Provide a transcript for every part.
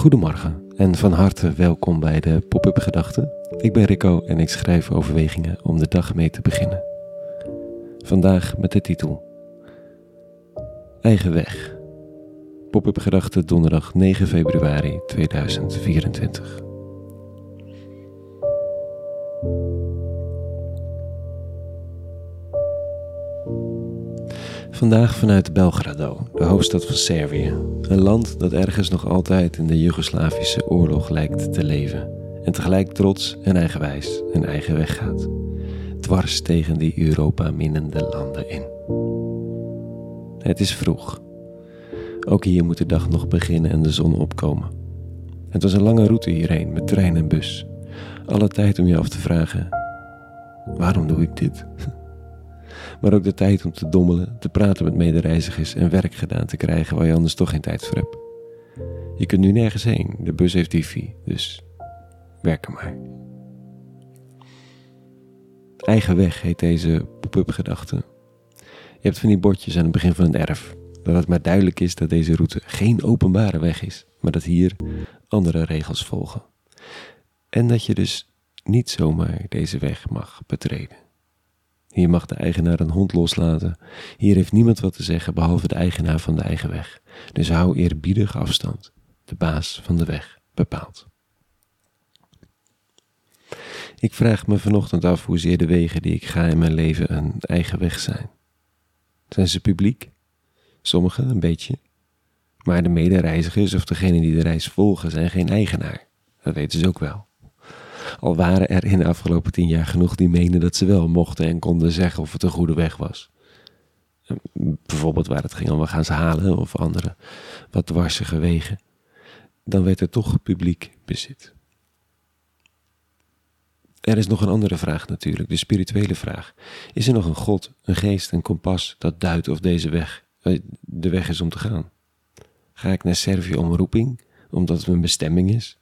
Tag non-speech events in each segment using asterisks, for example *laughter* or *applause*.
Goedemorgen en van harte welkom bij de Pop-up Gedachten. Ik ben Rico en ik schrijf overwegingen om de dag mee te beginnen. Vandaag met de titel Eigen weg. Pop-up Gedachten donderdag 9 februari 2024. Vandaag vanuit Belgrado, de hoofdstad van Servië. Een land dat ergens nog altijd in de Joegoslavische oorlog lijkt te leven. En tegelijk trots en eigenwijs een eigen weg gaat. Dwars tegen die Europa minnende landen in. Het is vroeg. Ook hier moet de dag nog beginnen en de zon opkomen. Het was een lange route hierheen met trein en bus. Alle tijd om je af te vragen: waarom doe ik dit? *laughs* maar ook de tijd om te dommelen, te praten met medereizigers en werk gedaan te krijgen waar je anders toch geen tijd voor hebt. Je kunt nu nergens heen, de bus heeft wifi, dus werk er maar. Eigen weg heet deze pop-up gedachte. Je hebt van die bordjes aan het begin van een erf, dat het maar duidelijk is dat deze route geen openbare weg is, maar dat hier andere regels volgen. En dat je dus niet zomaar deze weg mag betreden. Hier mag de eigenaar een hond loslaten. Hier heeft niemand wat te zeggen behalve de eigenaar van de eigen weg. Dus hou eerbiedig afstand. De baas van de weg bepaalt. Ik vraag me vanochtend af hoezeer de wegen die ik ga in mijn leven een eigen weg zijn. Zijn ze publiek? Sommige een beetje. Maar de medereizigers of degenen die de reis volgen zijn geen eigenaar. Dat weten ze ook wel. Al waren er in de afgelopen tien jaar genoeg die meenden dat ze wel mochten en konden zeggen of het een goede weg was. Bijvoorbeeld waar het ging om we gaan ze halen of andere wat dwarsige wegen. Dan werd er toch publiek bezit. Er is nog een andere vraag natuurlijk, de spirituele vraag. Is er nog een God, een geest, een kompas dat duidt of deze weg eh, de weg is om te gaan? Ga ik naar Servië om roeping, omdat het mijn bestemming is?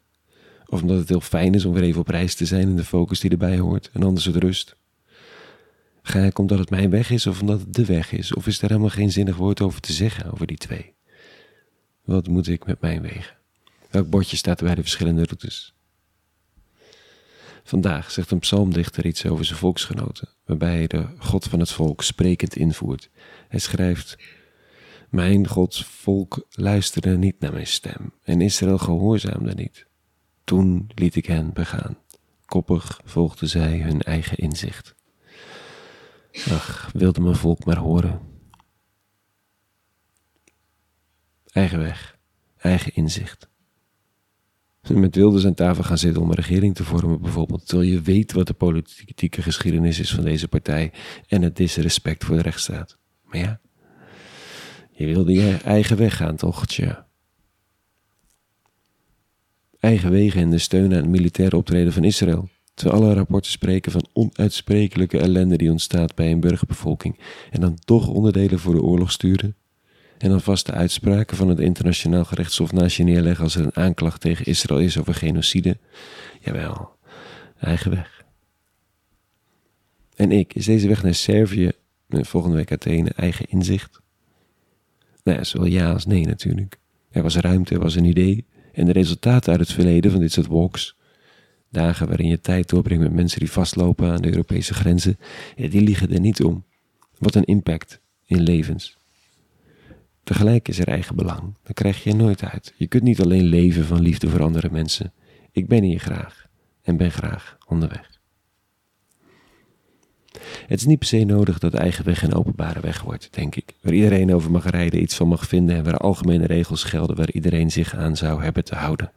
Of omdat het heel fijn is om weer even op reis te zijn en de focus die erbij hoort en anders het rust? Ga ik omdat het mijn weg is of omdat het de weg is? Of is er helemaal geen zinnig woord over te zeggen over die twee? Wat moet ik met mijn wegen? Welk bordje staat er bij de verschillende routes? Vandaag zegt een psalmdichter iets over zijn volksgenoten, waarbij hij de God van het volk sprekend invoert. Hij schrijft: Mijn Gods volk luisterde niet naar mijn stem en Israël gehoorzaamde niet. Toen liet ik hen begaan. Koppig volgden zij hun eigen inzicht. Ach, wilde mijn volk maar horen. Eigen weg, eigen inzicht. Met Wilders aan tafel gaan zitten om een regering te vormen, bijvoorbeeld, terwijl je weet wat de politieke geschiedenis is van deze partij en het disrespect voor de rechtsstaat. Maar ja, je wilde je eigen weg gaan, toch? Tja eigen wegen en de steun aan het militaire optreden van Israël. Terwijl alle rapporten spreken van onuitsprekelijke ellende die ontstaat bij een burgerbevolking. En dan toch onderdelen voor de oorlog sturen. En dan vaste uitspraken van het internationaal gerechtshof naast je neerleggen als er een aanklacht tegen Israël is over genocide. Jawel, eigen weg. En ik, is deze weg naar Servië, volgende week Athene, eigen inzicht? Nou ja, zowel ja als nee natuurlijk. Er was ruimte, er was een idee, en de resultaten uit het verleden van dit soort walks, dagen waarin je tijd doorbrengt met mensen die vastlopen aan de Europese grenzen, die liegen er niet om. Wat een impact in levens. Tegelijk is er eigen belang. Dat krijg je nooit uit. Je kunt niet alleen leven van liefde voor andere mensen. Ik ben hier graag en ben graag onderweg. Het is niet per se nodig dat eigen weg een openbare weg wordt, denk ik. Waar iedereen over mag rijden, iets van mag vinden en waar algemene regels gelden waar iedereen zich aan zou hebben te houden.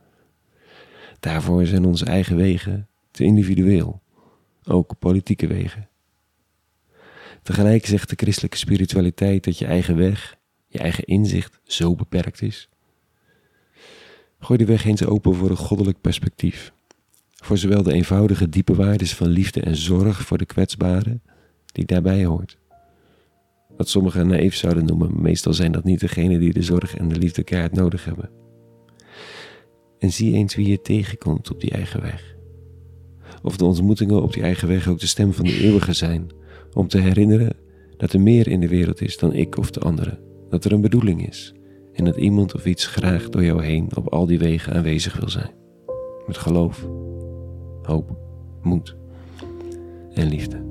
Daarvoor zijn onze eigen wegen te individueel, ook politieke wegen. Tegelijk zegt de christelijke spiritualiteit dat je eigen weg, je eigen inzicht zo beperkt is. Gooi de weg eens open voor een goddelijk perspectief. Voor zowel de eenvoudige diepe waarden van liefde en zorg voor de kwetsbaren, die daarbij hoort. Wat sommigen naïef zouden noemen, meestal zijn dat niet degenen die de zorg en de liefde keihard nodig hebben. En zie eens wie je tegenkomt op die eigen weg. Of de ontmoetingen op die eigen weg ook de stem van de eeuwige zijn, om te herinneren dat er meer in de wereld is dan ik of de anderen, dat er een bedoeling is En dat iemand of iets graag door jou heen op al die wegen aanwezig wil zijn. Met geloof, hoop, moed en liefde.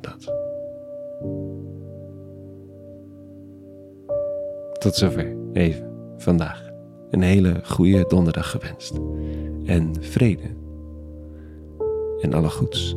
Dat. Tot zover even vandaag. Een hele goede donderdag gewenst. En vrede. En alle goeds.